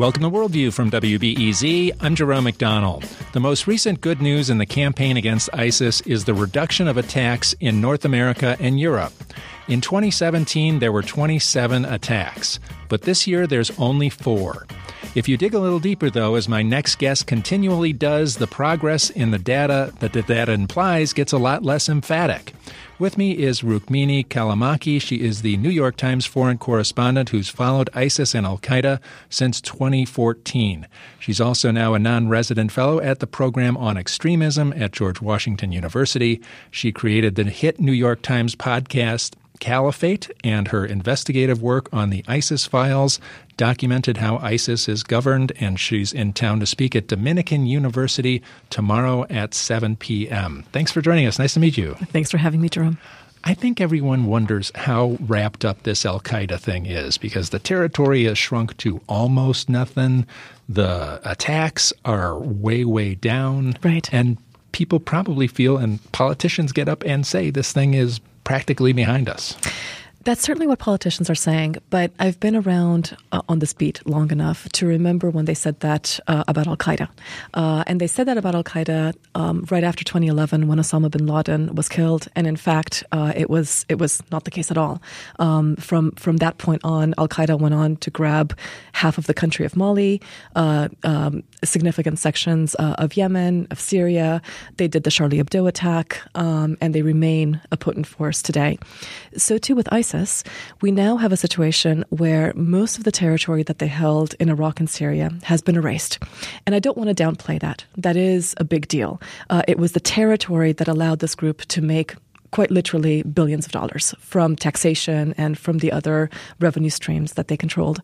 Welcome to Worldview from WBEZ. I'm Jerome McDonnell. The most recent good news in the campaign against ISIS is the reduction of attacks in North America and Europe. In 2017, there were 27 attacks, but this year there's only four. If you dig a little deeper, though, as my next guest continually does, the progress in the data that the data implies gets a lot less emphatic. With me is Rukmini Callimachi. She is the New York Times foreign correspondent who's followed ISIS and Al Qaeda since 2014. She's also now a non resident fellow at the Program on Extremism at George Washington University. She created the hit New York Times podcast Caliphate, and her investigative work on the ISIS files documented how ISIS is governed, and she's in town to speak at Dominican University tomorrow at 7 p.m. Thanks for joining us. Nice to meet you. Thanks for having me, Jerome. I think everyone wonders how wrapped up this Al Qaeda thing is because the territory has shrunk to almost nothing. The attacks are way, way down. Right. And people probably feel, and politicians get up and say, this thing is practically behind us. That's certainly what politicians are saying, but I've been around uh, on this beat long enough to remember when they said that uh, about Al Qaeda. Uh, and they said that about Al Qaeda um, right after 2011 when Osama bin Laden was killed. And in fact, uh, it was it was not the case at all. Um, from from that point on, Al Qaeda went on to grab half of the country of Mali, uh, um, significant sections uh, of Yemen, of Syria. They did the Charlie Hebdo attack, um, and they remain a potent force today. So too with ISIS ISIS, we now have a situation where most of the territory that they held in Iraq and Syria has been erased. And I don't want to downplay that. That is a big deal. Uh, it was the territory that allowed this group to make quite literally billions of dollars from taxation and from the other revenue streams that they controlled.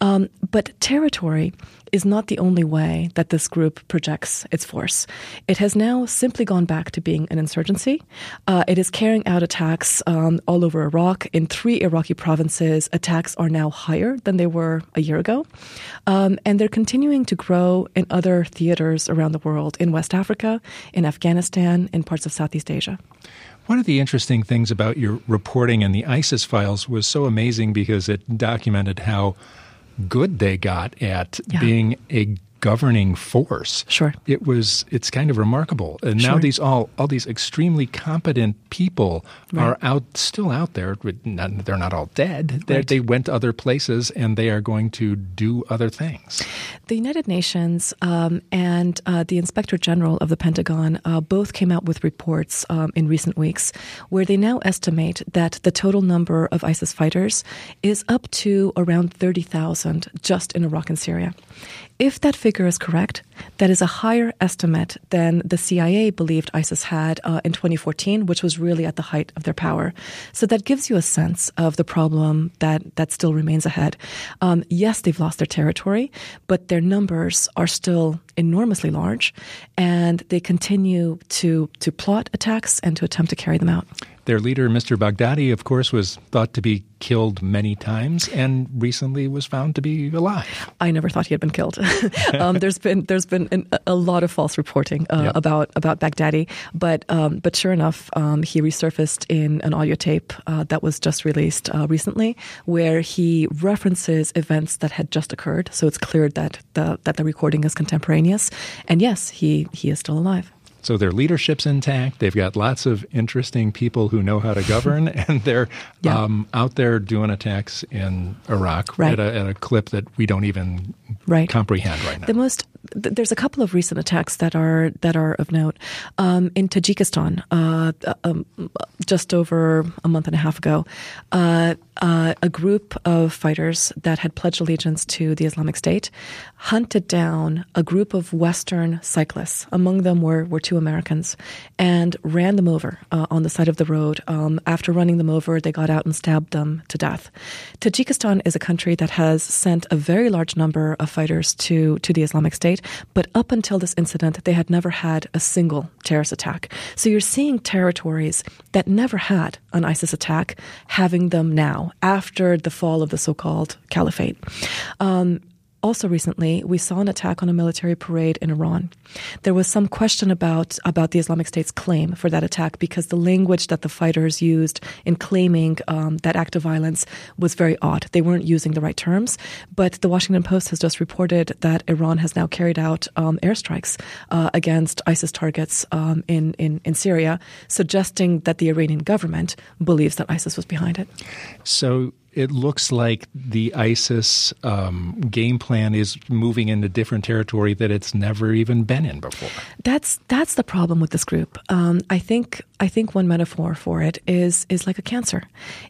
Um, but territory is not the only way that this group projects its force. It has now simply gone back to being an insurgency. Uh, it is carrying out attacks um, all over Iraq. In three Iraqi provinces, attacks are now higher than they were a year ago. Um, and they're continuing to grow in other theaters around the world, in West Africa, in Afghanistan, in parts of Southeast Asia. One of the interesting things about your reporting in the ISIS files was so amazing because it documented how good they got at yeah. being a governing force. Sure. It was it's kind of remarkable. And sure. now these all all these extremely competent people right. are out still out there. They're not all dead. Right. They went to other places and they are going to do other things. The United Nations um, and uh, the Inspector General of the Pentagon uh, both came out with reports um, in recent weeks where they now estimate that the total number of ISIS fighters is up to around 30,000 just in Iraq and Syria. If that figure is correct, that is a higher estimate than the CIA believed ISIS had uh, in 2014, which was really at the height of their power. So that gives you a sense of the problem that, that still remains ahead. Um, yes, they've lost their territory, but their numbers are still enormously large, and they continue to, to plot attacks and to attempt to carry them out. Their leader, Mr. Baghdadi, of course, was thought to be killed many times and recently was found to be alive. I never thought he had been killed. um, there's been there's been an, a lot of false reporting uh, yep. about about Baghdadi, but um, but sure enough, um, he resurfaced in an audio tape uh, that was just released uh, recently, where he references events that had just occurred. So it's clear that the that the recording is contemporaneous, and yes, he he is still alive. So their leadership's intact. They've got lots of interesting people who know how to govern, and they're yeah. um, out there doing attacks in Iraq right. at, a, at, a, clip that we don't even right. comprehend right now. The most there's a couple of recent attacks that are that are of note um, in Tajikistan. Uh, um, just over a month and a half ago, uh, uh, a group of fighters that had pledged allegiance to the Islamic State hunted down a group of Western cyclists. Among them were, were two Americans and ran them over uh, on the side of the road. Um, after running them over, they got out and stabbed them to death. Tajikistan is a country that has sent a very large number of fighters to, to the Islamic State, but up until this incident, they had never had a single terrorist attack. So you're seeing territories that never had an ISIS attack having them now after the fall of the so called caliphate. Um, also recently, we saw an attack on a military parade in Iran. There was some question about, about the Islamic State's claim for that attack because the language that the fighters used in claiming um, that act of violence was very odd. They weren't using the right terms. But the Washington Post has just reported that Iran has now carried out um, airstrikes uh, against ISIS targets um, in, in, in Syria, suggesting that the Iranian government believes that ISIS was behind it. So it looks like the ISIS um, game plan is moving into different territory that it's never even been in before. That's that's the problem with this group. Um, I think I think one metaphor for it is is like a cancer.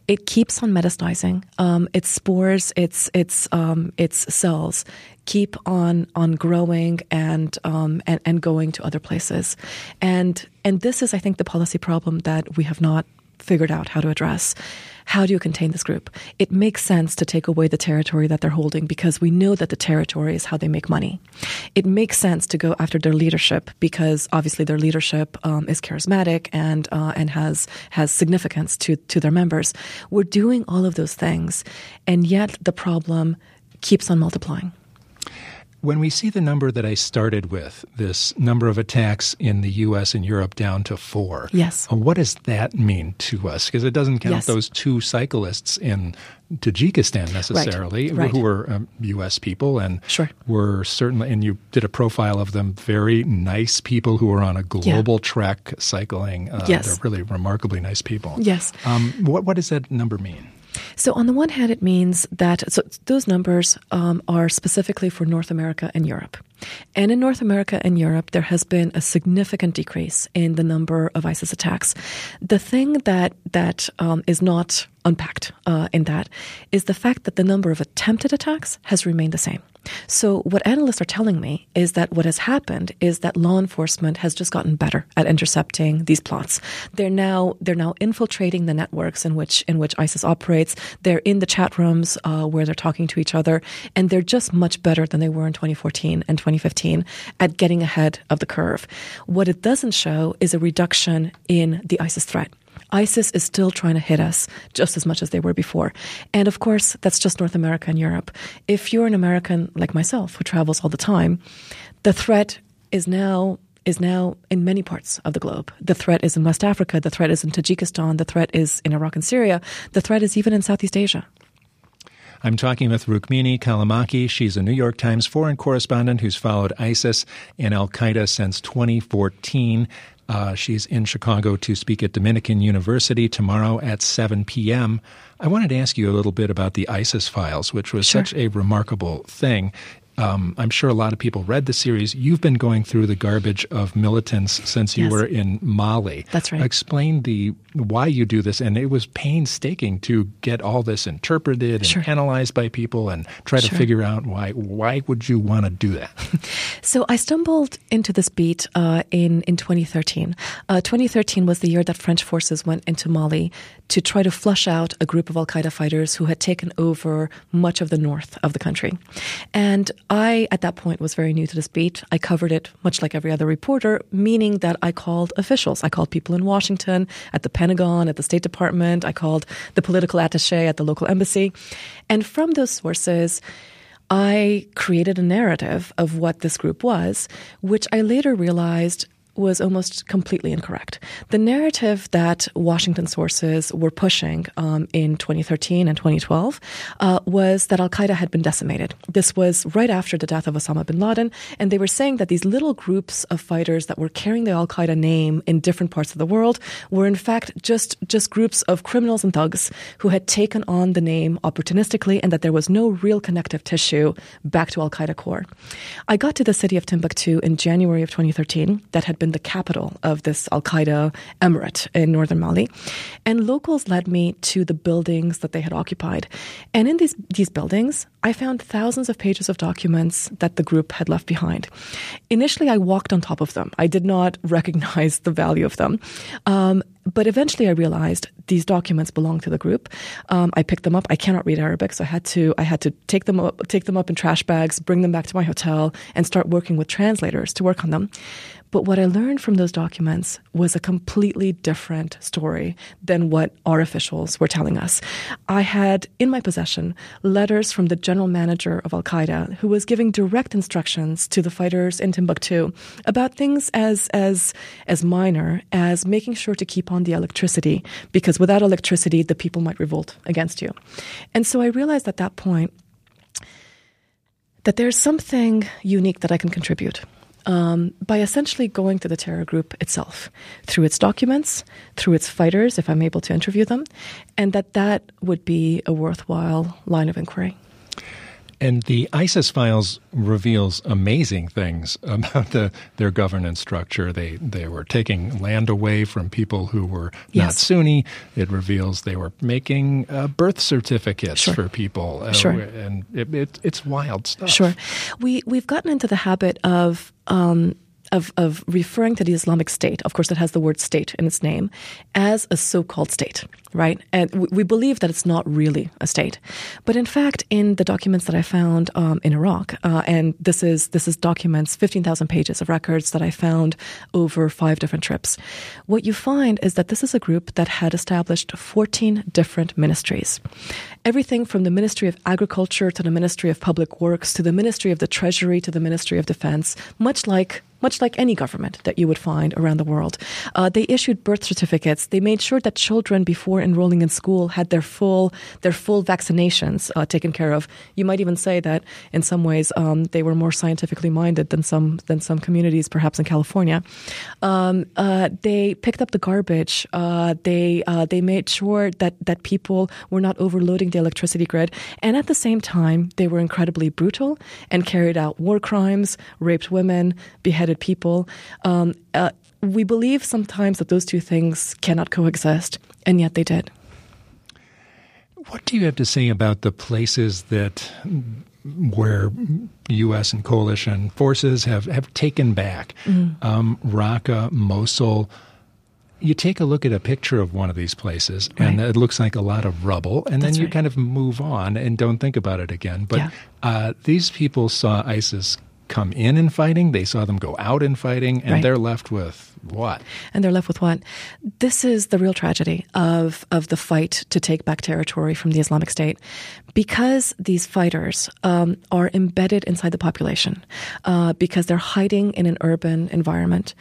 It keeps on metastasizing. Um, its spores, its its um, its cells keep on on growing and um, and and going to other places, and and this is I think the policy problem that we have not figured out how to address. How do you contain this group? It makes sense to take away the territory that they're holding because we know that the territory is how they make money. It makes sense to go after their leadership because obviously their leadership um, is charismatic and uh, and has has significance to to their members. We're doing all of those things, and yet the problem keeps on multiplying. When we see the number that I started with, this number of attacks in the U.S. and Europe down to four, yes, uh, what does that mean to us? Because it doesn't count yes. those two cyclists in Tajikistan necessarily, right. Right. who were um, U.S. people and sure. were certainly, and you did a profile of them, very nice people who were on a global yeah. trek cycling. Uh, yes. They're really remarkably nice people. Yes. Um, what, what does that number mean? So, on the one hand, it means that so those numbers um, are specifically for North America and Europe. And in North America and Europe, there has been a significant decrease in the number of ISIS attacks. The thing that that um, is not unpacked uh, in that is the fact that the number of attempted attacks has remained the same. So, what analysts are telling me is that what has happened is that law enforcement has just gotten better at intercepting these plots. They're now they're now infiltrating the networks in which in which ISIS operates. They're in the chat rooms uh, where they're talking to each other, and they're just much better than they were in 2014 and 2015 at getting ahead of the curve. What it doesn't show is a reduction in the ISIS threat. ISIS is still trying to hit us just as much as they were before. And of course, that's just North America and Europe. If you're an American like myself who travels all the time, the threat is now is now in many parts of the globe. The threat is in West Africa, the threat is in Tajikistan, the threat is in Iraq and Syria, the threat is even in Southeast Asia. I'm talking with Rukmini Callimachi. She's a New York Times foreign correspondent who's followed ISIS and Al Qaeda since 2014. Uh, she's in Chicago to speak at Dominican University tomorrow at 7 p.m. I wanted to ask you a little bit about the ISIS files, which was sure. such a remarkable thing um, I'm sure a lot of people read the series. You've been going through the garbage of militants since you yes. were in Mali. That's right. Explain the why you do this, and it was painstaking to get all this interpreted and sure. analyzed by people, and try sure. to figure out why. Why would you want to do that? so I stumbled into this beat uh, in in 2013. Uh, 2013 was the year that French forces went into Mali to try to flush out a group of Al Qaeda fighters who had taken over much of the north of the country, and I, at that point, was very new to this beat. I covered it much like every other reporter, meaning that I called officials. I called people in Washington, at the Pentagon, at the State Department. I called the political attache at the local embassy. And from those sources, I created a narrative of what this group was, which I later realized was almost completely incorrect. The narrative that Washington sources were pushing um, in 2013 and 2012 uh, was that Al Qaeda had been decimated. This was right after the death of Osama bin Laden, and they were saying that these little groups of fighters that were carrying the Al Qaeda name in different parts of the world were in fact just just groups of criminals and thugs who had taken on the name opportunistically, and that there was no real connective tissue back to Al Qaeda core. I got to the city of Timbuktu in January of 2013. That had been the capital of this Al Qaeda emirate in northern Mali. And locals led me to the buildings that they had occupied. And in these, these buildings, I found thousands of pages of documents that the group had left behind. Initially, I walked on top of them. I did not recognize the value of them. Um, but eventually, I realized these documents belong to the group. Um, I picked them up. I cannot read Arabic, so I had to I had to take them up, take them up in trash bags, bring them back to my hotel, and start working with translators to work on them. But what I learned from those documents was a completely different story than what our officials were telling us. I had in my possession letters from the general manager of Al Qaeda who was giving direct instructions to the fighters in Timbuktu about things as, as, as minor as making sure to keep on the electricity, because without electricity, the people might revolt against you. And so I realized at that point that there's something unique that I can contribute um, by essentially going to the terror group itself through its documents, through its fighters, if I'm able to interview them, and that that would be a worthwhile line of inquiry. And the ISIS files reveals amazing things about the, their governance structure. They they were taking land away from people who were yes. not Sunni. It reveals they were making uh, birth certificates sure. for people. Uh, sure. And it, it, it's wild stuff. Sure. We we've gotten into the habit of um, of, of referring to the Islamic State, of course, it has the word state in its name, as a so called state, right? And we believe that it's not really a state. But in fact, in the documents that I found um, in Iraq, uh, and this is, this is documents, 15,000 pages of records that I found over five different trips, what you find is that this is a group that had established 14 different ministries. Everything from the Ministry of Agriculture to the Ministry of Public Works to the Ministry of the Treasury to the Ministry of Defense, much like much like any government that you would find around the world. Uh, they issued birth certificates. They made sure that children, before enrolling in school, had their full their full vaccinations uh, taken care of. You might even say that in some ways um, they were more scientifically minded than some than some communities, perhaps in California. Um, uh, they picked up the garbage. Uh, they uh, they made sure that that people were not overloading the electricity grid, and at the same time, they were incredibly brutal and carried out war crimes, raped women, beheaded people. Um, uh, we believe sometimes that those two things cannot coexist, and yet they did. What do you have to say about the places that where U.S. and coalition forces have, have taken back mm-hmm. um, Raqqa, Mosul? You take a look at a picture of one of these places, right. and it looks like a lot of rubble, and That's then you right. kind of move on and don't think about it again. But yeah. uh, these people saw ISIS come in in fighting, they saw them go out in fighting, and right. they're left with what? And they're left with what? This is the real tragedy of, of the fight to take back territory from the Islamic State. Because these fighters um, are embedded inside the population, uh, because they're hiding in an urban environment,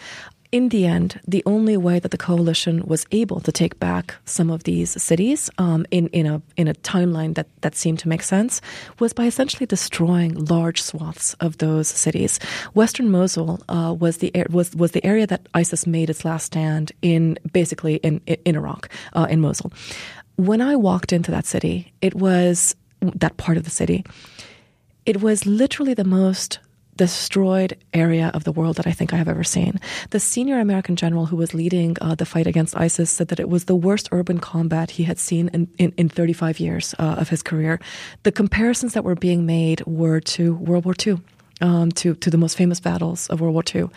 in the end, the only way that the coalition was able to take back some of these cities um, in, in, a, in a timeline that, that seemed to make sense was by essentially destroying large swaths of those cities. Western Mosul uh, was, the, was, was the area that ISIS made its last stand in, basically in, in Iraq, uh, in Mosul. When I walked into that city, it was that part of the city. It was literally the most destroyed area of the world that I think I have ever seen. The senior American general who was leading uh, the fight against ISIS said that it was the worst urban combat he had seen in, in, in 35 years uh, of his career. The comparisons that were being made were to World War II, um, to, to the most famous battles of World War II.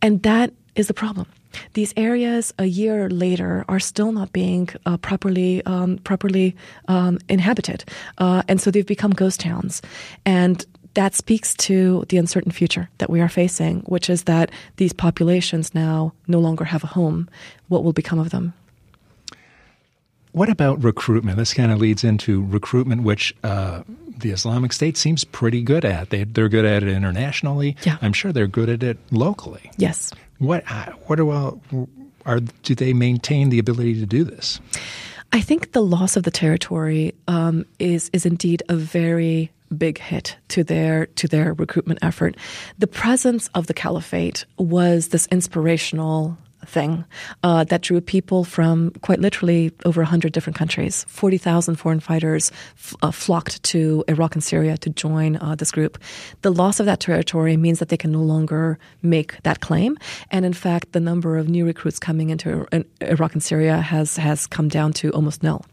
And that is the problem. These areas a year later are still not being uh, properly um, properly um, inhabited, uh, and so they've become ghost towns. And that speaks to the uncertain future that we are facing, which is that these populations now no longer have a home. What will become of them? What about recruitment? This kind of leads into recruitment, which uh, the Islamic State seems pretty good at. They, are good at it internationally. Yeah. I'm sure they're good at it locally. Yes. What uh, what do uh, are do they maintain the ability to do this? I think the loss of the territory um, is is indeed a very big hit to their to their recruitment effort. The presence of the caliphate was this inspirational thing uh, that drew people from quite literally over 100 different countries. 40,000 foreign fighters f- uh, flocked to Iraq and Syria to join uh, this group. The loss of that territory means that they can no longer make that claim. And in fact, the number of new recruits coming into Iraq and Syria has, has come down to almost nil.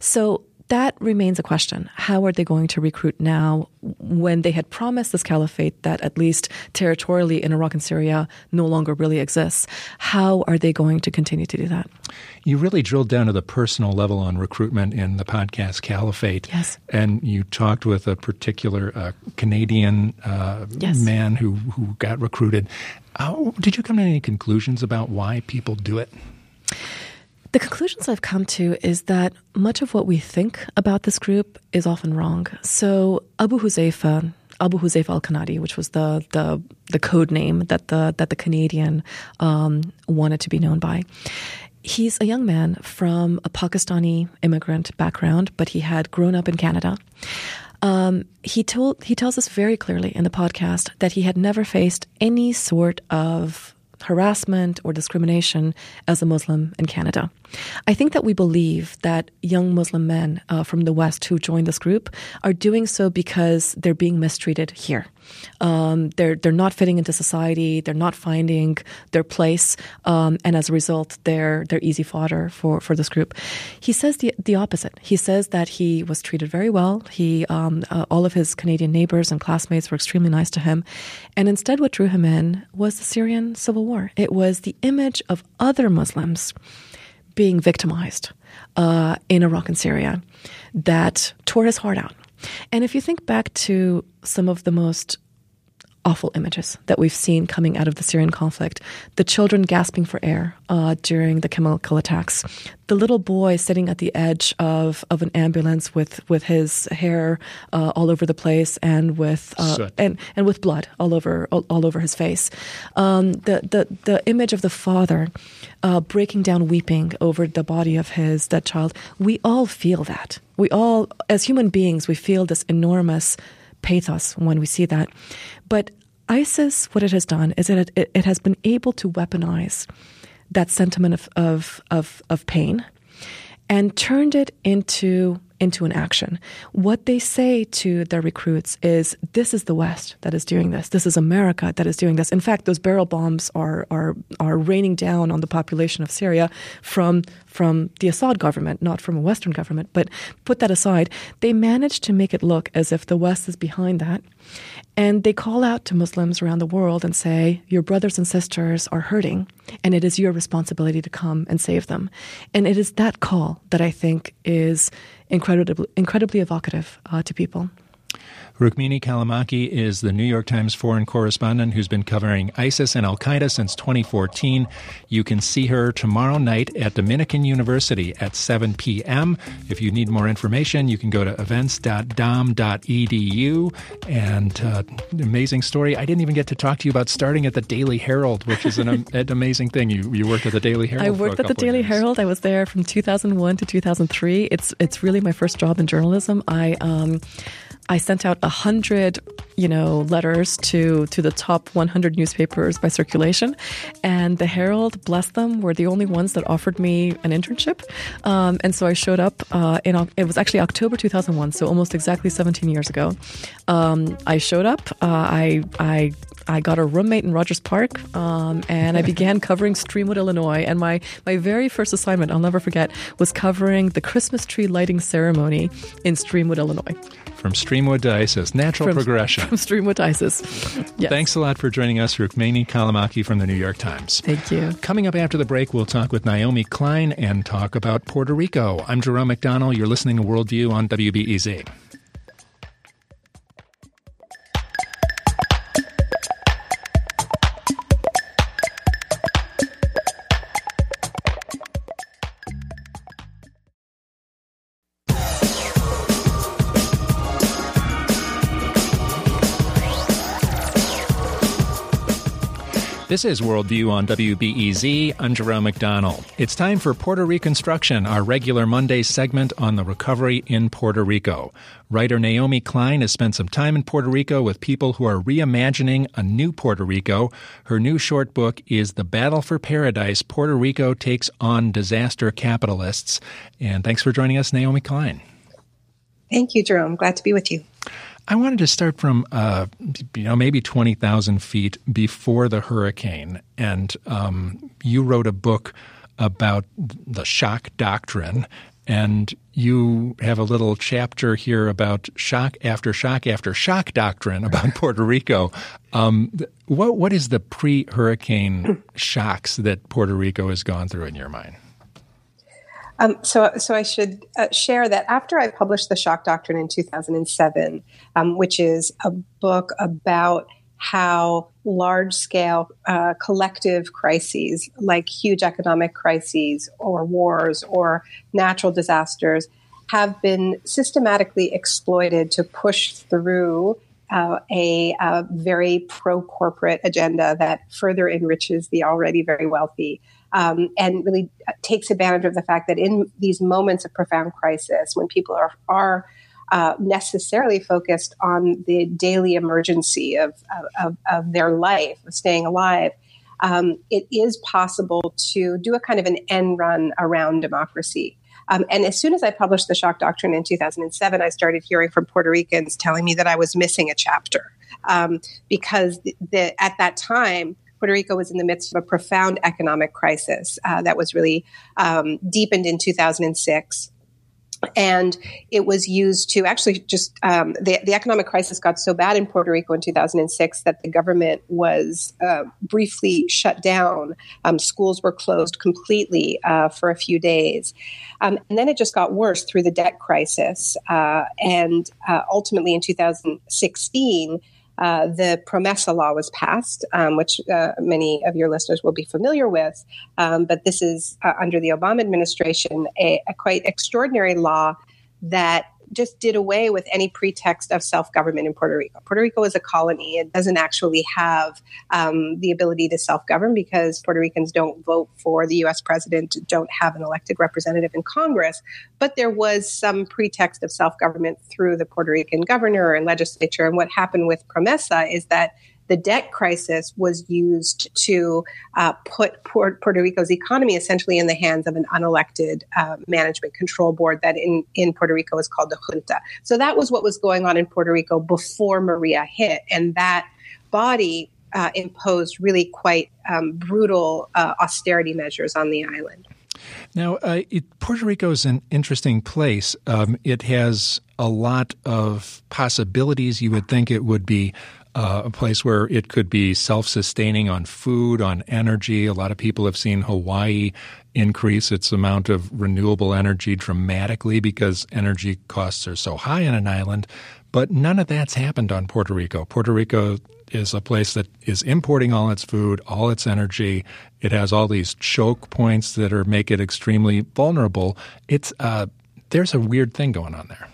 So that remains a question. How are they going to recruit now when they had promised this caliphate that at least territorially in Iraq and Syria no longer really exists? How are they going to continue to do that? You really drilled down to the personal level on recruitment in the podcast Caliphate. Yes. And you talked with a particular uh, Canadian uh, yes. man who, who got recruited. How, did you come to any conclusions about why people do it? The conclusions I've come to is that much of what we think about this group is often wrong. So Abu Huzaifa, Abu Huzaifa al-Kanadi, which was the, the the code name that the that the Canadian um, wanted to be known by. He's a young man from a Pakistani immigrant background, but he had grown up in Canada. Um, he told he tells us very clearly in the podcast that he had never faced any sort of harassment or discrimination as a Muslim in Canada. I think that we believe that young Muslim men uh, from the West who join this group are doing so because they're being mistreated here. Um, they're they're not fitting into society. They're not finding their place, um, and as a result, they're they're easy fodder for, for this group. He says the the opposite. He says that he was treated very well. He um, uh, all of his Canadian neighbors and classmates were extremely nice to him, and instead, what drew him in was the Syrian civil war. It was the image of other Muslims being victimized uh, in Iraq and Syria that tore his heart out. And if you think back to some of the most awful images that we've seen coming out of the Syrian conflict. The children gasping for air uh, during the chemical attacks. The little boy sitting at the edge of, of an ambulance with, with his hair uh, all over the place and with uh, and and with blood all over all, all over his face. Um, the, the the image of the father uh, breaking down weeping over the body of his dead child. We all feel that. We all, as human beings, we feel this enormous pathos when we see that. But ISIS, what it has done is that it, it has been able to weaponize that sentiment of, of, of, of pain and turned it into into an action. What they say to their recruits is this is the West that is doing this. This is America that is doing this. In fact, those barrel bombs are are are raining down on the population of Syria from from the Assad government, not from a Western government. But put that aside, they managed to make it look as if the West is behind that. And they call out to Muslims around the world and say, Your brothers and sisters are hurting, and it is your responsibility to come and save them. And it is that call that I think is incredibly, incredibly evocative uh, to people. Rukmini Callimachi is the New York Times foreign correspondent who's been covering ISIS and Al Qaeda since 2014. You can see her tomorrow night at Dominican University at 7 p.m. If you need more information, you can go to events.dom.edu. And uh, amazing story. I didn't even get to talk to you about starting at the Daily Herald, which is an, an amazing thing. You, you worked at the Daily Herald. I worked at the Daily. Herald. I was there from 2001 to 2003. It's it's really my first job in journalism. I um, I sent out a hundred, you know, letters to to the top 100 newspapers by circulation, and the Herald, bless them, were the only ones that offered me an internship. Um, and so I showed up uh, in it was actually October 2001, so almost exactly 17 years ago. Um, I showed up. Uh, I I I got a roommate in Rogers Park, um, and I began covering Streamwood, Illinois. And my my very first assignment, I'll never forget, was covering the Christmas tree lighting ceremony in Streamwood, Illinois. From Streamwood to ISIS, natural from, progression. From Streamwood to ISIS. Yes. Thanks a lot for joining us, Rukmini Callimachi from the New York Times. Thank you. Coming up after the break, we'll talk with Naomi Klein and talk about Puerto Rico. I'm Jerome McDonnell. You're listening to Worldview on WBEZ. This is Worldview on WBEZ. I'm Jerome McDonnell. It's time for Puerto Reconstruction, our regular Monday segment on the recovery in Puerto Rico. Writer Naomi Klein has spent some time in Puerto Rico with people who are reimagining a new Puerto Rico. Her new short book is The Battle for Paradise Puerto Rico Takes on Disaster Capitalists. And thanks for joining us, Naomi Klein. Thank you, Jerome. Glad to be with you. I wanted to start from, uh, you know, maybe 20,000 feet before the hurricane. And um, you wrote a book about the shock doctrine And you have a little chapter here about shock after shock after shock doctrine about Puerto Rico. Um, what what is the pre-hurricane shocks that Puerto Rico has gone through in your mind? Um, so, so I should uh, share that after I published the shock doctrine in 2007, um, which is a book about how large scale uh, collective crises like huge economic crises or wars or natural disasters have been systematically exploited to push through uh, a, a, very pro corporate agenda that further enriches the already very wealthy um, and really takes advantage of the fact that in these moments of profound crisis, when people are, are uh, necessarily focused on the daily emergency of, of, of their life, of staying alive, um, it is possible to do a kind of an end run around democracy. Um, and as soon as I published the shock doctrine in 2007, I started hearing from Puerto Ricans telling me that I was missing a chapter um, because the, the, at that time, Puerto Rico was in the midst of a profound economic crisis uh, that was really um, deepened in 2006 and it was used to actually just um, the, the economic crisis got so bad in Puerto Rico in 2006 that the government was uh, briefly shut down. Um, schools were closed completely uh, for a few days. Um, and then it just got worse through the debt crisis. Uh, and uh, ultimately in 2016, uh, the Promesa law was passed, um, which uh, many of your listeners will be familiar with. Um, but this is uh, under the Obama administration a, a, quite extraordinary law that just did away with any pretext of self government in Puerto Rico. Puerto Rico is a colony. It doesn't actually have um, the ability to self govern because Puerto Ricans don't vote for the U.S. president, don't have an elected representative in Congress. But there was some pretext of self government through the Puerto Rican governor and legislature. And what happened with Promesa is that the debt crisis was used to uh, put Puerto Rico's economy essentially in the hands of an unelected uh, management control board that in, in Puerto Rico is called the junta. So that was what was going on in Puerto Rico before Maria hit. And that body uh, imposed really quite um, brutal uh, austerity measures on the island. Now, uh, it, Puerto Rico is an interesting place. Um, it has a lot of possibilities. You would think it would be uh, a place where it could be self sustaining on food, on energy. A lot of people have seen Hawaii increase its amount of renewable energy dramatically because energy costs are so high on an island. But none of that's happened on Puerto Rico. Puerto Rico is a place that is importing all its food, all its energy. It has all these choke points that are make it extremely vulnerable. It's uh, there's a weird thing going on there.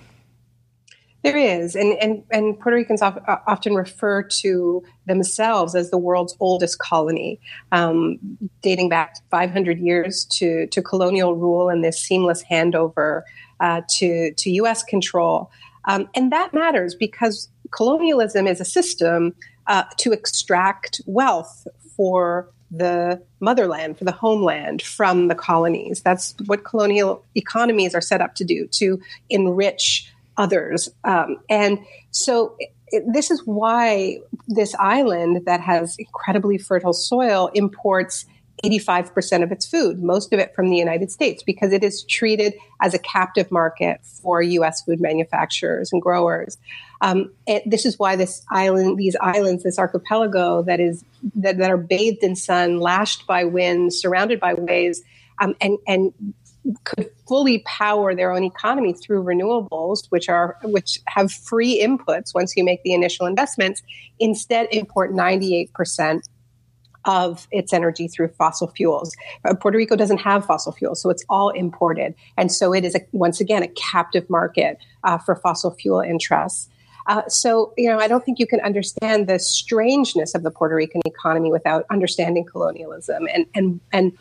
There is, and and and Puerto Ricans uh, often refer to themselves as the world's oldest colony, um, dating back 500 years to to colonial rule and this seamless handover uh, to to U.S. control, um, and that matters because colonialism is a system uh, to extract wealth for the motherland, for the homeland from the colonies. That's what colonial economies are set up to do to enrich others. Um, and so it, this is why this island that has incredibly fertile soil imports 85% of its food, most of it from the United States, because it is treated as a captive market for U.S. food manufacturers and growers. Um, this is why this island, these islands, this archipelago that is that, that are bathed in sun, lashed by wind, surrounded by waves, um, and and could fully power their own economy through renewables, which are which have free inputs once you make the initial investments, instead import 98% of its energy through fossil fuels. Uh, Puerto Rico doesn't have fossil fuels, so it's all imported. And so it is, a, once again, a captive market uh, for fossil fuel interests. Uh, so, you know, I don't think you can understand the strangeness of the Puerto Rican economy without understanding colonialism and, and, and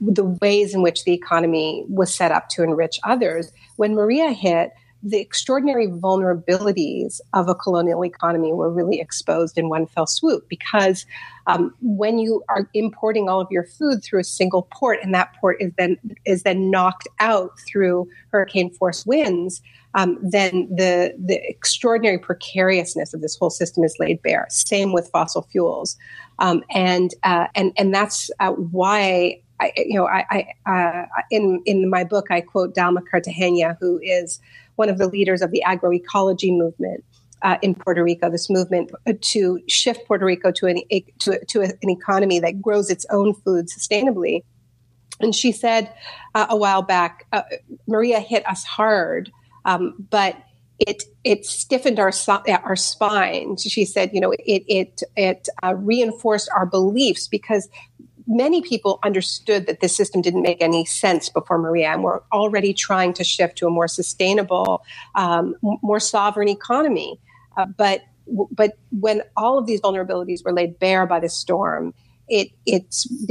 the ways in which the economy was set up to enrich others. When Maria hit, the extraordinary vulnerabilities of a colonial economy were really exposed in one fell swoop because um, when you are importing all of your food through a single port and that port is then is then knocked out through hurricane force winds um, then the the extraordinary precariousness of this whole system is laid bare same with fossil fuels um, and uh, and and that's uh, why I, you know, I, I uh, in in my book, I quote Dalma Cartagena, who is one of the leaders of the agroecology movement uh, in Puerto Rico. This movement to shift Puerto Rico to an to, to an economy that grows its own food sustainably. And she said uh, a while back, uh, Maria hit us hard, um, but it it stiffened our our spine. She said, you know, it it it uh, reinforced our beliefs because many people understood that this system didn't make any sense before Maria, and we're already trying to shift to a more sustainable, um, more sovereign economy. Uh, but but when all of these vulnerabilities were laid bare by the storm, it it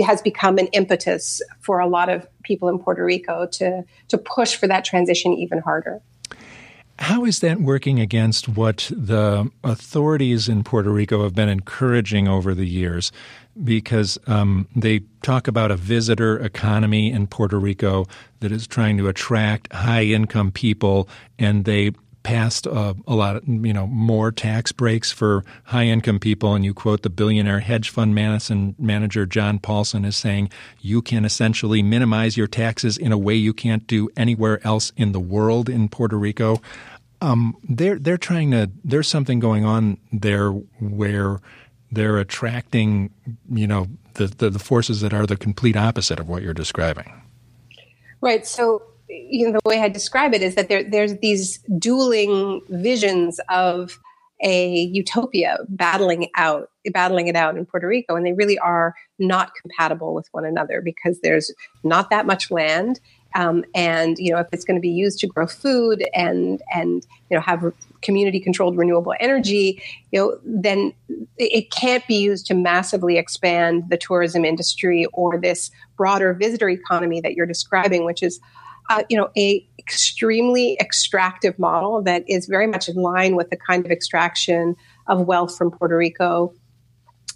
has become an impetus for a lot of people in Puerto Rico to to push for that transition even harder. How is that working against what the authorities in Puerto Rico have been encouraging over the years? Because um, they talk about a visitor economy in Puerto Rico that is trying to attract high income people, and they passed uh, a lot of, you know more tax breaks for high income people. And you quote the billionaire hedge fund manager John Paulson as saying you can essentially minimize your taxes in a way you can't do anywhere else in the world in Puerto Rico. Um, they're they're trying to there's something going on there where they're attracting you know the, the, the forces that are the complete opposite of what you're describing. Right. So you know, the way I describe it is that there, there's these dueling visions of a utopia battling out, battling it out in Puerto Rico, and they really are not compatible with one another because there's not that much land, um, and you know if it's going to be used to grow food and and you know have community controlled renewable energy, you know then it can't be used to massively expand the tourism industry or this broader visitor economy that you're describing, which is uh, you know, a extremely extractive model that is very much in line with the kind of extraction of wealth from Puerto Rico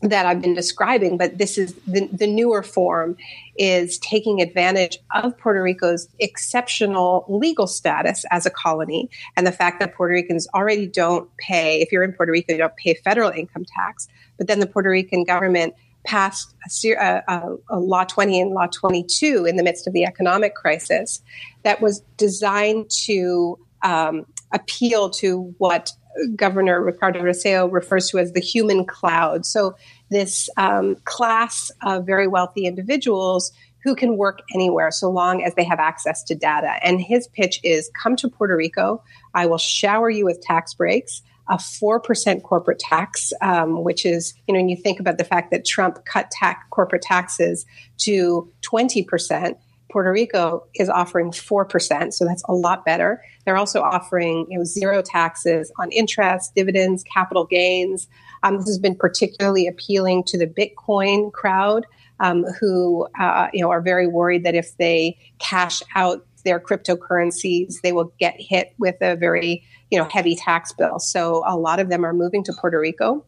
that I've been describing, but this is the, the, newer form is taking advantage of Puerto Rico's exceptional legal status as a colony and the fact that Puerto Ricans already don't pay, if you're in Puerto Rico, you don't pay federal income tax, but then the Puerto Rican government passed a, a, a, Law 20 and Law 22 in the midst of the economic crisis that was designed to um, appeal to what Governor Ricardo Rosselló refers to as the human cloud. So, this um, class of very wealthy individuals who can work anywhere so long as they have access to data. And his pitch is come to Puerto Rico, I will shower you with tax breaks a 4% corporate tax, um, which is, you know, when you think about the fact that Trump cut tax, corporate taxes to 20%, Puerto Rico is offering 4%, so that's a lot better. They're also offering you know, zero taxes on interest, dividends, capital gains. Um, this has been particularly appealing to the Bitcoin crowd, um, who uh, you know are very worried that if they cash out their cryptocurrencies, they will get hit with a very you know heavy tax bill. So a lot of them are moving to Puerto Rico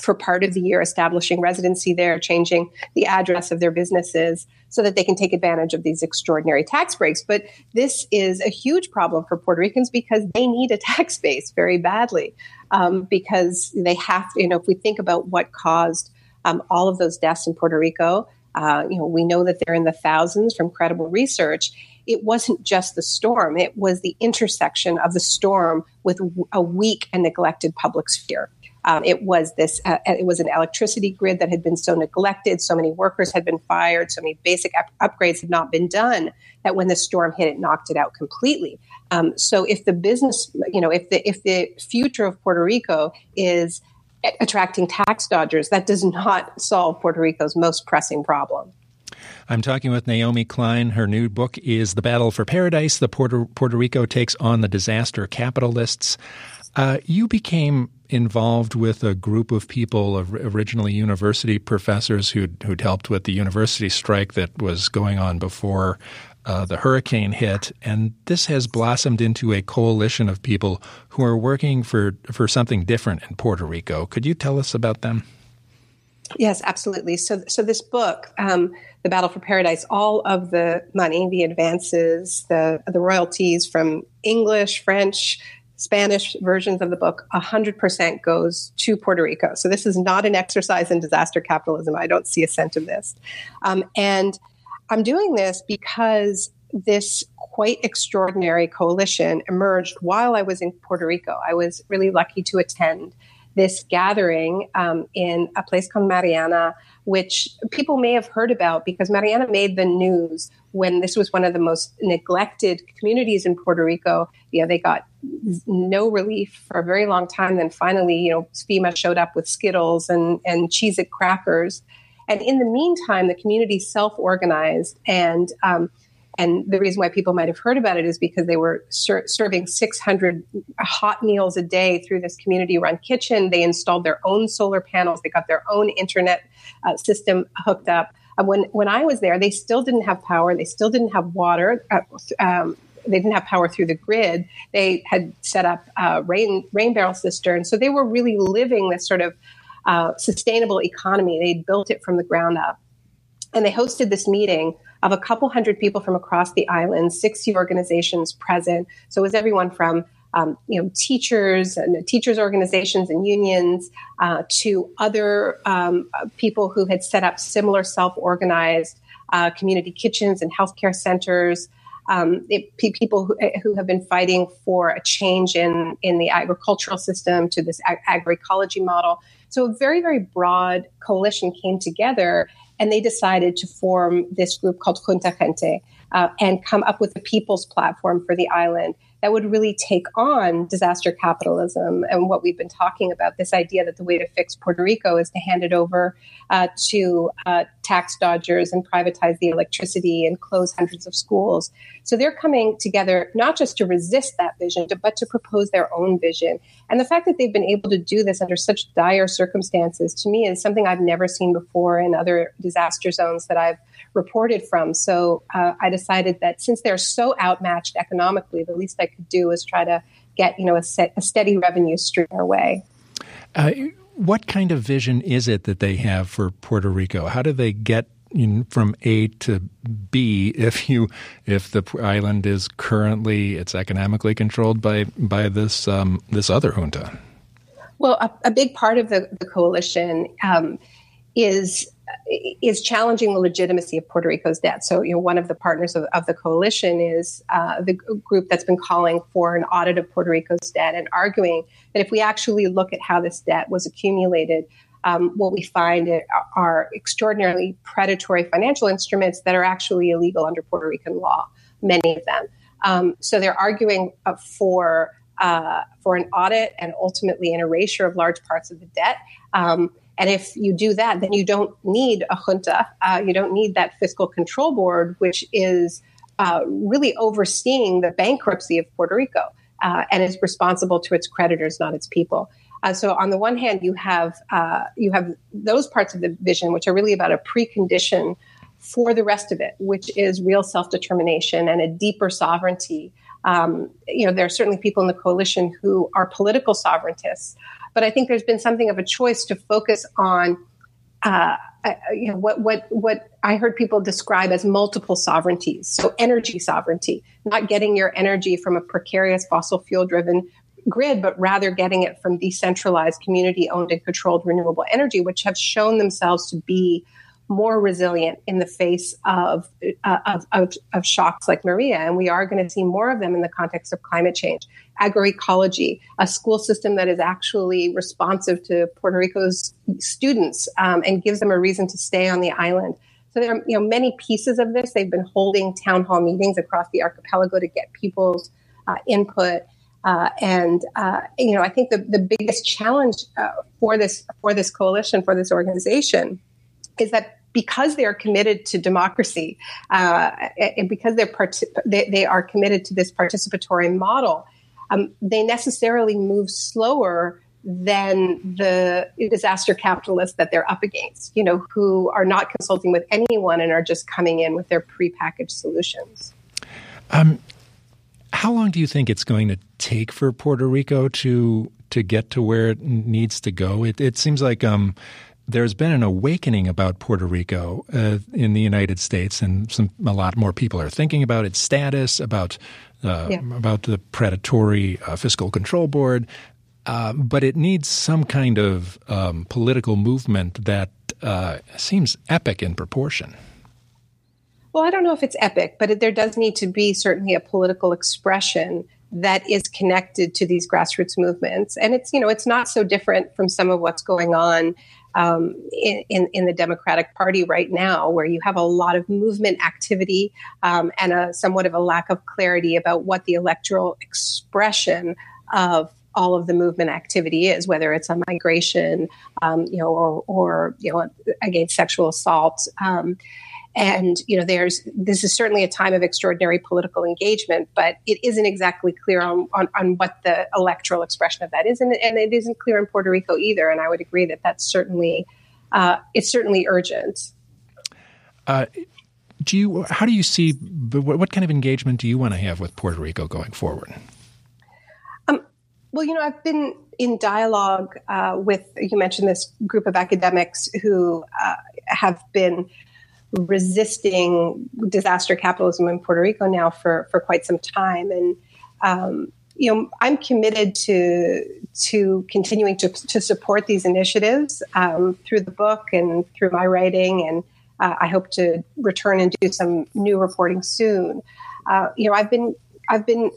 for part of the year, establishing residency there, changing the address of their businesses so that they can take advantage of these extraordinary tax breaks. But this is a huge problem for Puerto Ricans because they need a tax base very badly. Um, because they have you know, if we think about what caused um, all of those deaths in Puerto Rico, uh, you know, we know that they're in the thousands from credible research it wasn't just the storm, it was the intersection of the storm with a weak and neglected public sphere. Um, it was this. Uh, it was an electricity grid that had been so neglected. So many workers had been fired. So many basic up- upgrades had not been done. That when the storm hit, it knocked it out completely. Um, so if the business, you know, if the if the future of Puerto Rico is attracting tax dodgers, that does not solve Puerto Rico's most pressing problem. I'm talking with Naomi Klein. Her new book is The Battle for Paradise The Puerto, Puerto Rico Takes on the Disaster Capitalists. Uh, you became involved with a group of people, originally university professors who'd, who'd helped with the university strike that was going on before uh, the hurricane hit, and this has blossomed into a coalition of people who are working for for something different in Puerto Rico. Could you tell us about them? Yes, absolutely. So, so this book, um, "The Battle for Paradise," all of the money, the advances, the the royalties from English, French, Spanish versions of the book, 100% goes to Puerto Rico. So this is not an exercise in disaster capitalism. I don't see a cent of this. Um, and I'm doing this because this quite extraordinary coalition emerged while I was in Puerto Rico. I was really lucky to attend this gathering um, in a place called Mariana, which people may have heard about because Mariana made the news when this was one of the most neglected communities in Puerto Rico. You know, they got no relief for a very long time. Then finally, you know, FEMA showed up with Skittles and, and Cheez It crackers. And in the meantime, the community self organized and um, and the reason why people might have heard about it is because they were ser- serving 600 hot meals a day through this community run kitchen. They installed their own solar panels, they got their own internet uh, system hooked up. Uh, when, when I was there, they still didn't have power, they still didn't have water. Uh, um, they didn't have power through the grid. They had set up rain rain barrel cisterns, so they were really living this sort of uh, sustainable economy. They'd built it from the ground up, and they hosted this meeting of a couple hundred people from across the island, 60 organizations present. So it was everyone from um, you know, teachers and teachers organizations and unions uh, to other um, people who had set up similar self-organized uh, community kitchens and healthcare centers. Um, it, people who, who, have been fighting for a change in, in the agricultural system to this ag- agroecology model. So a very, very broad coalition came together and they decided to form this group called Junte Gente uh, and come up with a people's platform for the island that would really take on disaster capitalism and what we've been talking about this idea that the way to fix Puerto Rico is to hand it over uh, to uh, tax dodgers and privatize the electricity and close hundreds of schools. So they're coming together not just to resist that vision, but to propose their own vision. And the fact that they've been able to do this under such dire circumstances to me is something I've never seen before in other disaster zones that I've reported from. So uh, I decided that since they're so outmatched economically, the least I could do is try to get you know a, set, a steady revenue stream their way. Uh, what kind of vision is it that they have for Puerto Rico? How do they get from A to B if you if the island is currently it's economically controlled by by this um, this other junta? Well, a, a, big part of the, the coalition um, is is challenging the legitimacy of Puerto Rico's debt. So, you know, one of the partners of, of the coalition is uh, the group that's been calling for an audit of Puerto Rico's debt and arguing that if we actually look at how this debt was accumulated, um, what we find are extraordinarily predatory financial instruments that are actually illegal under Puerto Rican law, many of them. Um, so they're arguing uh, for uh, for an audit and ultimately an erasure of large parts of the debt. Um, and if you do that, then you don't need a junta. Uh, you don't need that fiscal control board, which is uh, really overseeing the bankruptcy of Puerto Rico uh, and is responsible to its creditors, not its people. Uh, so on the one hand, you have uh, you have those parts of the vision, which are really about a precondition for the rest of it, which is real self determination and a deeper sovereignty. Um, you know, there are certainly people in the coalition who are political sovereigntists, but I think there's been something of a choice to focus on. Uh, uh, you know what what what I heard people describe as multiple sovereignties. So energy sovereignty, not getting your energy from a precarious fossil fuel driven grid, but rather getting it from decentralized, community owned and controlled renewable energy, which have shown themselves to be more resilient in the face of, uh, of, of, of, shocks like Maria. And we are going to see more of them in the context of climate change. Agroecology, a school system that is actually responsive to Puerto Rico's students um, and gives them a reason to stay on the island. So there are you know, many pieces of this. They've been holding town hall meetings across the archipelago to get people's uh, input. Uh, and uh, you know, I think the, the biggest challenge uh, for this for this coalition for this organization is that because they are committed to democracy uh, and because they're part- they, they, are committed to this participatory model, um, they necessarily move slower than the disaster capitalists that they're up against, you know, who are not consulting with anyone and are just coming in with their prepackaged solutions. Um, how long do you think it's going to take for Puerto Rico to to get to where it needs to go? It, it seems like um, there's been an awakening about Puerto Rico uh, in the United States, and some, a lot more people are thinking about its status, about yeah. about the predatory uh, fiscal control board. Uh, but it needs some kind of um, political movement that uh, seems epic in proportion. Well, I don't know if it's epic, but it, there does need to be certainly a political expression that is connected to these grassroots movements. And it's, you know, it's not so different from some of what's going on um, in, in, in, the Democratic Party right now, where you have a lot of movement activity um, and a somewhat of a lack of clarity about what the electoral expression of all of the movement activity is, whether it's on migration, um, you know, or, or, you know, against sexual assault. Um, and you know, there's this is certainly a time of extraordinary political engagement, but it isn't exactly clear on, on, on what the electoral expression of that is, and, and, it isn't clear in Puerto Rico either. And I would agree that that's certainly uh, it's certainly urgent. Uh, do you? How do you see? What kind of engagement do you want to have with Puerto Rico going forward? Um, well, you know, I've been in dialogue uh, with you mentioned this group of academics who uh, have been resisting disaster capitalism in Puerto Rico now for, for quite some time. And, um, you know, I'm committed to to continuing to, to support these initiatives um, through the book and through my writing, and uh, I hope to return and do some new reporting soon. Uh, you know, I've been I've been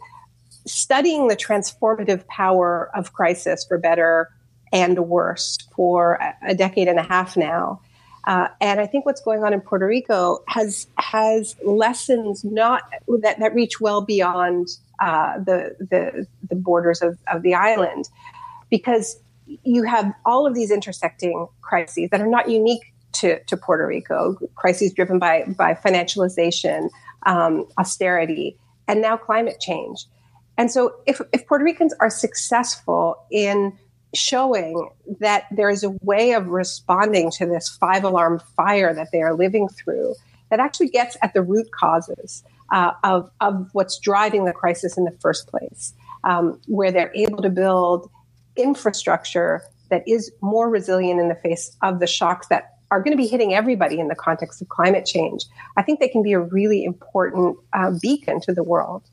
studying the transformative power of crisis for better and worse for a decade and a half now, uh, and I think what's going on in Puerto Rico has has lessons not that, that reach well beyond uh, the, the, the borders of, of the island, because you have all of these intersecting crises that are not unique to, to Puerto Rico, crises driven by by financialization, um, austerity, and now climate change. And so, if, if Puerto Ricans are successful in showing that there is a way of responding to this five alarm fire that they are living through that actually gets at the root causes uh, of, of what's driving the crisis in the first place, um, where they're able to build infrastructure that is more resilient in the face of the shocks that are going to be hitting everybody in the context of climate change. I think they can be a really important uh, beacon to the world.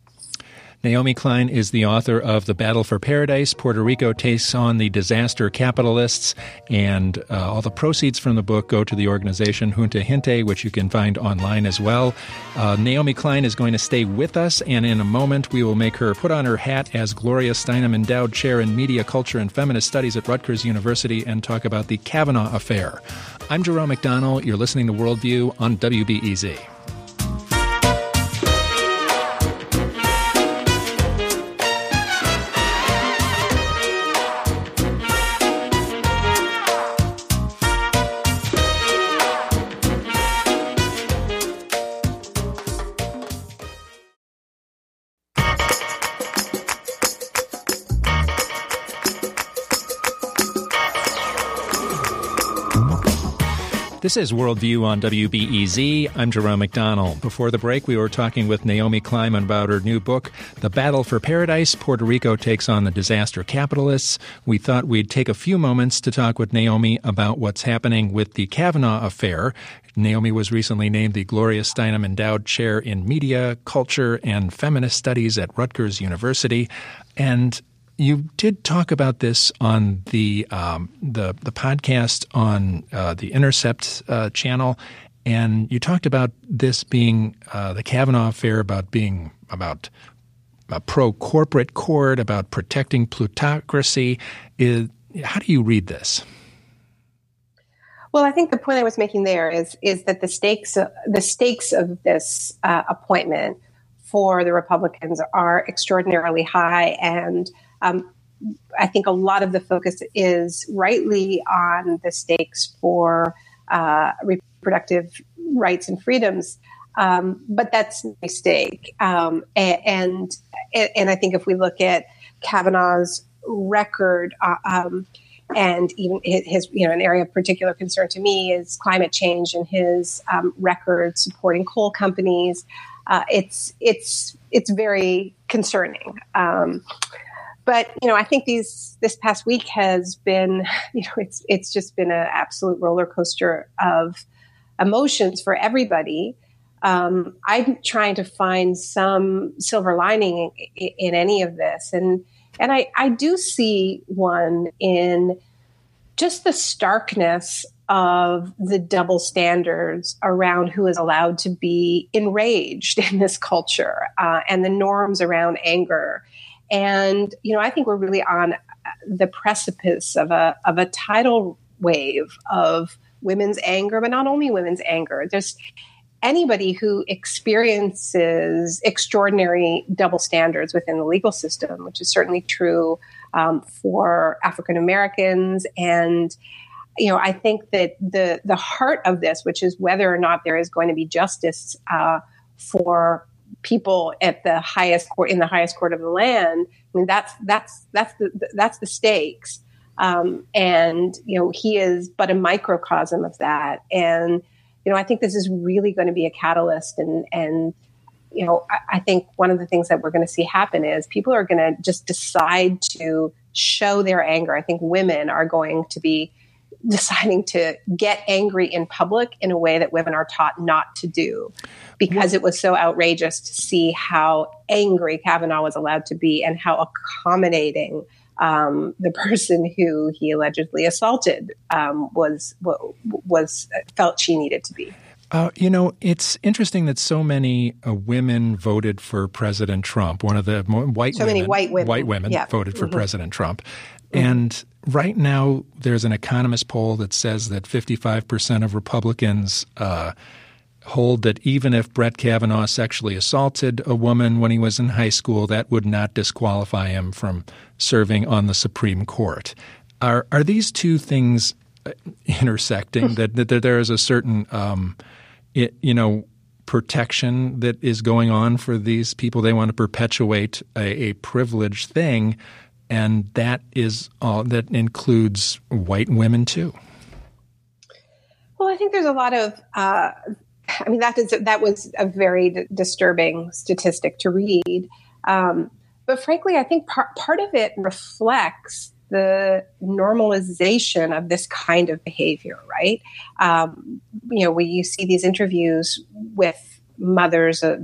Naomi Klein is the author of The Battle for Paradise. Puerto Rico takes on the disaster capitalists, and uh, all the proceeds from the book go to the organization Junte Gente, which you can find online as well. Uh, Naomi Klein is going to stay with us, and in a moment we will make her put on her hat as Gloria Steinem Endowed Chair in Media, Culture, and Feminist Studies at Rutgers University and talk about the Kavanaugh affair. I'm Jerome McDonnell. You're listening to Worldview on WBEZ. This is Worldview on WBEZ. I'm Jerome McDonnell. Before the break, we were talking with Naomi Klein about her new book, The Battle for Paradise Puerto Rico Takes on the Disaster Capitalists. We thought we'd take a few moments to talk with Naomi about what's happening with the Kavanaugh affair. Naomi was recently named the Gloria Steinem Endowed Chair in Media, Culture, and Feminist Studies at Rutgers University. And you did talk about this on the um, the, the podcast on uh, the Intercept uh, channel, and you talked about this being uh, the Kavanaugh affair about being about a pro corporate court about protecting plutocracy. Is, how do you read this? Well, I think the point I was making there is is that the stakes the stakes of this uh, appointment for the Republicans are extraordinarily high and um, I think a lot of the focus is rightly on the stakes for uh, reproductive rights and freedoms. Um, but that's a mistake. Um, and, and I think if we look at Kavanaugh's record, uh, um, and even his, you know, an area of particular concern to me is climate change and his um, record supporting coal companies. Uh, it's it's it's very concerning. But you know, I think these this past week has been, you know, it's it's just been an absolute roller coaster of emotions for everybody. Um, I'm trying to find some silver lining in, in, any of this, and and I I do see one in just the starkness of the double standards around who is allowed to be enraged in this culture uh, and the norms around anger. And, you know, I think we're really on the precipice of a, of a tidal wave of women's anger, but not only women's anger. There's anybody who experiences extraordinary double standards within the legal system, which is certainly true um, for African Americans and you know, I think that the the heart of this, which is whether or not there is going to be justice uh, for people at the highest court in the highest court of the land. I mean, that's that's that's the that's the stakes. Um, and you know, he is but a microcosm of that. And you know, I think this is really going to be a catalyst. And and you know, I, I think one of the things that we're going to see happen is people are going to just decide to show their anger. I think women are going to be deciding to get angry in public in a way that women are taught not to do because it was so outrageous to see how angry Kavanaugh was allowed to be and how accommodating um, the person who he allegedly assaulted um, was was felt she needed to be. Uh, you know, it's interesting that so many uh, women voted for President Trump. One of the white so women, many white women, white women yeah. voted for mm-hmm. President Trump, mm-hmm. and right now there's an economist poll that says that 55 percent of Republicans uh, hold that even if Brett Kavanaugh sexually assaulted a woman when he was in high school, that would not disqualify him from serving on the Supreme Court. Are are these two things uh, intersecting? that, that, that there is a certain um, it, you know, protection that is going on for these people. They want to perpetuate a, a privileged thing, and that is all that includes white women too. Well, I think there's a lot of. Uh, I mean, that is that was a very d- disturbing statistic to read. Um, but frankly, I think part part of it reflects the normalization of this kind of behavior, right? Um, you know, when you see these interviews with mothers, uh,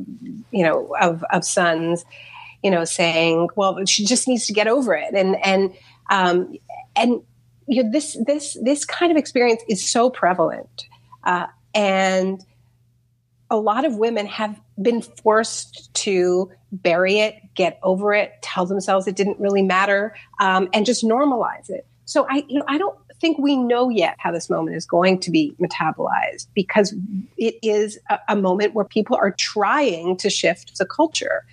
you know, of, of sons, you know, saying, "Well, she just needs to get over it," and and um, and you know, this this this kind of experience is so prevalent, uh, and a lot of women have been forced to bury it, get over it, tell themselves it didn't really matter, um, and just normalize it. So I, you know, I don't think we know yet how this moment is going to be metabolized because it is a, a moment where people are trying to shift the culture,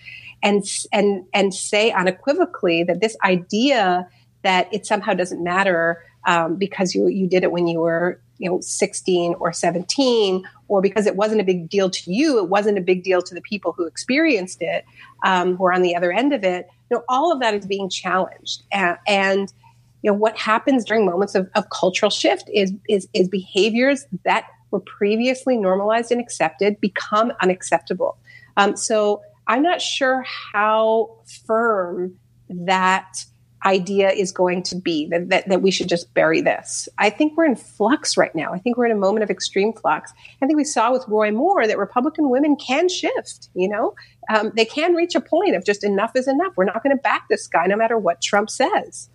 and and and say unequivocally that this idea that it somehow doesn't matter um, because you you did it when you were you know 16 or 17 or because it wasn't a big deal to you it wasn't a big deal to the people who experienced it um, who are on the other end of it you know all of that is being challenged. And, and you know what happens during moments of, of cultural shift is, is is behaviors that were previously normalized and accepted become unacceptable. Um, so i'm not sure how firm that idea is going to be that, that, that we should just bury this. I think we're in flux right now. I think we're in a moment of extreme flux. I think we saw with Roy Moore that Republican women can shift, you know, um, they can reach a point of just enough is enough. We're not going to back this guy no matter what Trump says.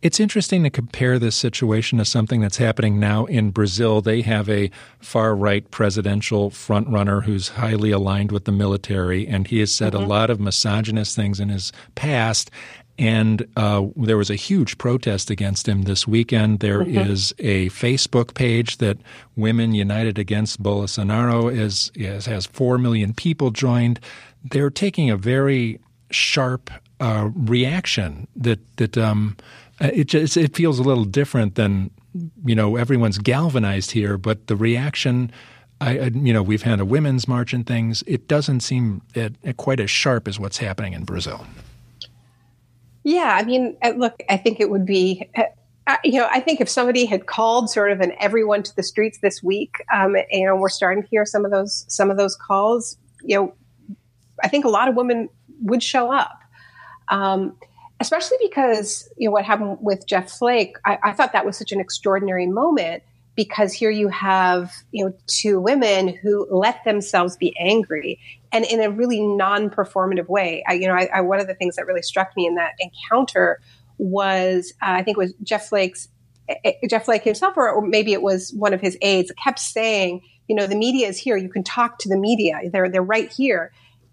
It's interesting to compare this situation to something that's happening now in Brazil. They have a far right presidential frontrunner who's highly aligned with the military, and he has said mm-hmm. a lot of misogynist things in his past. And uh, there was a huge protest against him this weekend. There mm-hmm. is a Facebook page that Women United Against Bolsonaro is, is, has 4 million people joined. They're taking a very sharp uh, reaction that, that um, it, just, it feels a little different than, you know, everyone's galvanized here, but the reaction. I, you know, we've had a women's march and things. It doesn't seem quite as sharp as what's happening in Brazil. Yeah, I mean, uh, look, I think it would be. Uh, you know, I think if somebody had called sort of an everyone to the streets this week, um, know, we're starting to hear some of those some of those calls. You know, I think a lot of women would show up, um, especially because you know what happened with Jeff Flake. I, I thought that was such an extraordinary moment because here you have you know two women who let themselves be angry and in a really non-performative way I, you know I, I, one of the things that really struck me in that encounter was uh, i think it was jeff flake's Jeff Flake himself, or, or maybe it was one of his aides, kept saying, you know, the media is here. You can talk to the media. They're they're right here,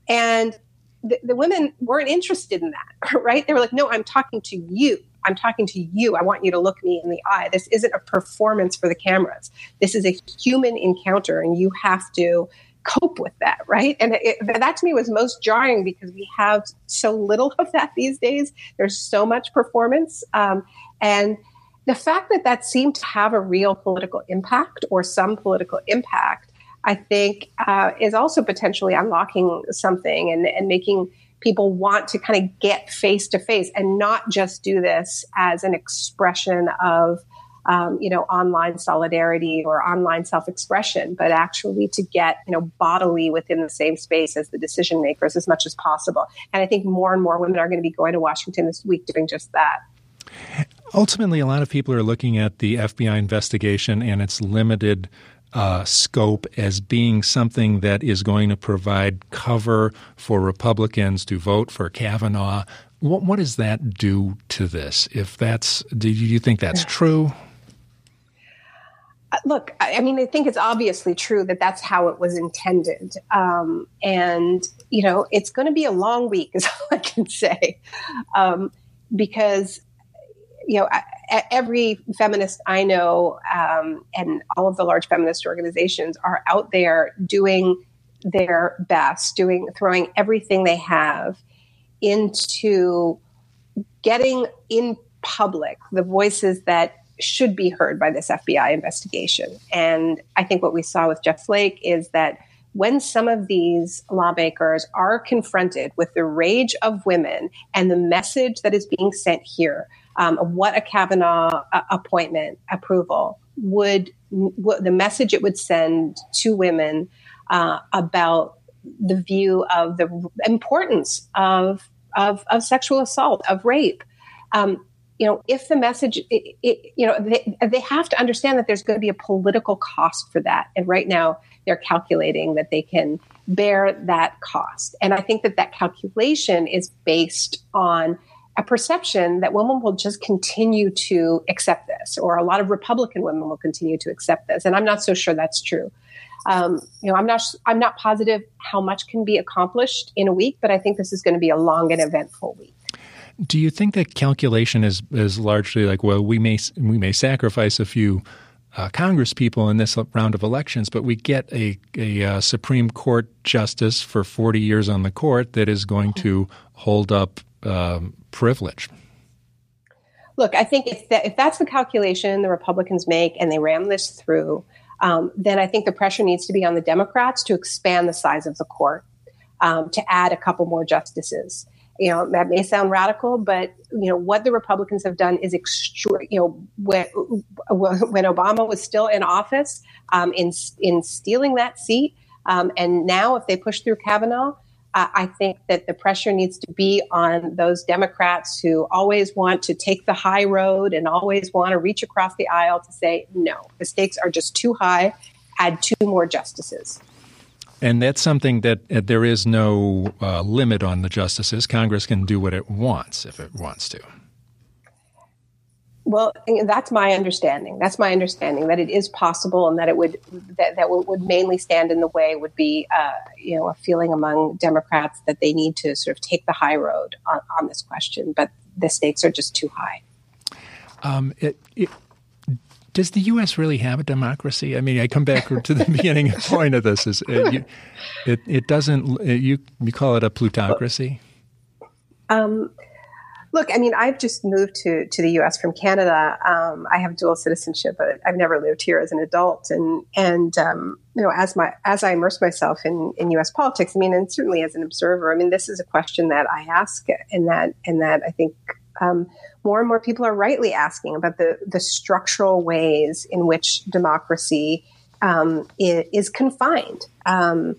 and the, the women weren't interested in that, right? They were like, no, I'm talking to you. I'm talking to you. I want you to look me in the eye. This isn't a performance for the cameras. This is a human encounter, and you have to cope with that, right? And it, that to me was most jarring because we have so little of that these days. There's so much performance. Um, and the fact that that seemed to have a real political impact or some political impact, I think, uh, is also potentially unlocking something and, and making people want to kind of get face to face and not just do this as an expression of um, you know, online solidarity or online self-expression, but actually to get, you know, bodily within the same space as the decision makers as much as possible. And I think more and more women are going to be going to Washington this week doing just that. Ultimately, a lot of people are looking at the FBI investigation and its limited uh, scope as being something that is going to provide cover for Republicans to vote for Kavanaugh. What, what does that do to this? If that's, do you think that's true? Uh, look, I mean, I think it's obviously true that that's how it was intended. Um, and, you know, it's going to be a long week, is all I can say. Um, because, you know, every feminist I know um, and all of the large feminist organizations are out there doing their best, doing, throwing everything they have into getting in public the voices that should be heard by this FBI investigation. And I think what we saw with Jeff Flake is that when some of these lawmakers are confronted with the rage of women and the message that is being sent here um, what a Kavanaugh uh, appointment approval would, the message it would send to women uh, about the view of the importance of, of, of sexual assault, of rape. Um, you know, if the message, it, it, you know, they, they have to understand that there's going to be a political cost for that. And right now, they're calculating that they can bear that cost. And I think that that calculation is based on a perception that women will just continue to accept this, or a lot of Republican women will continue to accept this. And I'm not so sure that's true. Um, you know, I'm not I'm not positive how much can be accomplished in a week, but I think this is going to be a long and eventful week. Do you think that calculation is is largely like, well, we may we may sacrifice a few uh, Congress people in this round of elections, but we get a, a uh, Supreme Court justice for 40 years on the court that is going to hold up um, privilege. Look, I think if, that, if that's the calculation the Republicans make and they ram this through, um, then I think the pressure needs to be on the Democrats to expand the size of the court, um, to add a couple more justices you know that may sound radical but you know what the republicans have done is extra you know when, when obama was still in office um, in in stealing that seat um, and now if they push through kavanaugh uh, I think that the pressure needs to be on those Democrats who always want to take the high road and always want to reach across the aisle to say, no, the stakes are just too high. Add two more justices. And that's something that uh, there is no uh, limit on the justices. Congress can do what it wants if it wants to. Well, that's my understanding. That's my understanding that it is possible, and that it would that that would mainly stand in the way would be, uh, you know, a feeling among Democrats that they need to sort of take the high road on, on this question, but the stakes are just too high. Um, it, it, does the U.S. really have a democracy? I mean, I come back to the beginning point of this: is it, you, it, it doesn't you you call it a plutocracy? Um, look, I mean, I've just moved to to the U.S. from Canada. Um, I have dual citizenship, but I've never lived here as an adult, and and um, you know, as my as I immerse myself in in U.S. politics, I mean, and certainly as an observer, I mean, this is a question that I ask, and that and that I think um, more and more people are rightly asking about the, the structural ways in which democracy um, is, is, confined. Um,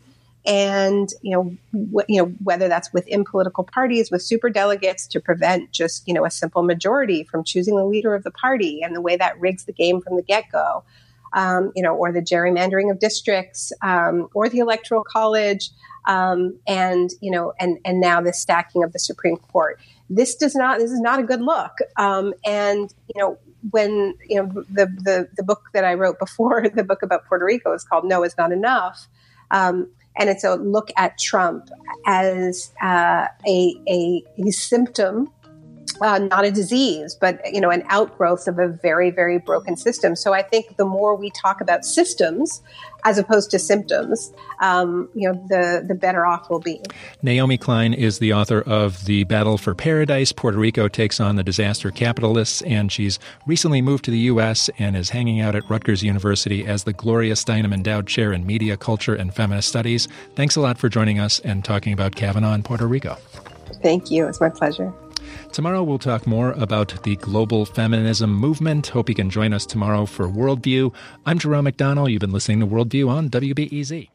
and you know, you know whether that's within political parties with super delegates to prevent just you know a simple majority from choosing the leader of the party, and the way that rigs the game from the get go, um, you know, or the gerrymandering of districts, um, or the electoral college, um, and you know, and and now the stacking of the Supreme Court. This does not this is not a good look. Um, and you know when you know the, the the book that I wrote before the book about Puerto Rico is called No is Not Enough. Um, and it's a look at Trump as uh, a, a, a symptom uh, not a disease, but you know, an outgrowth of a very, very broken system. So I think the more we talk about systems as opposed to symptoms, um, you know, the the better off we'll be. Naomi Klein is the author of The Battle for Paradise. Puerto Rico takes on the disaster capitalists, and she's recently moved to the U.S. and is hanging out at Rutgers University as the Gloria Steinem Endowed Chair in Media, Culture, and Feminist Studies. Thanks a lot for joining us and talking about Kavanaugh in Puerto Rico. Thank you. It's my pleasure. Tomorrow we'll talk more about the global feminism movement. Hope you can join us tomorrow for Worldview. I'm Jerome McDonnell. You've been listening to Worldview on WBEZ.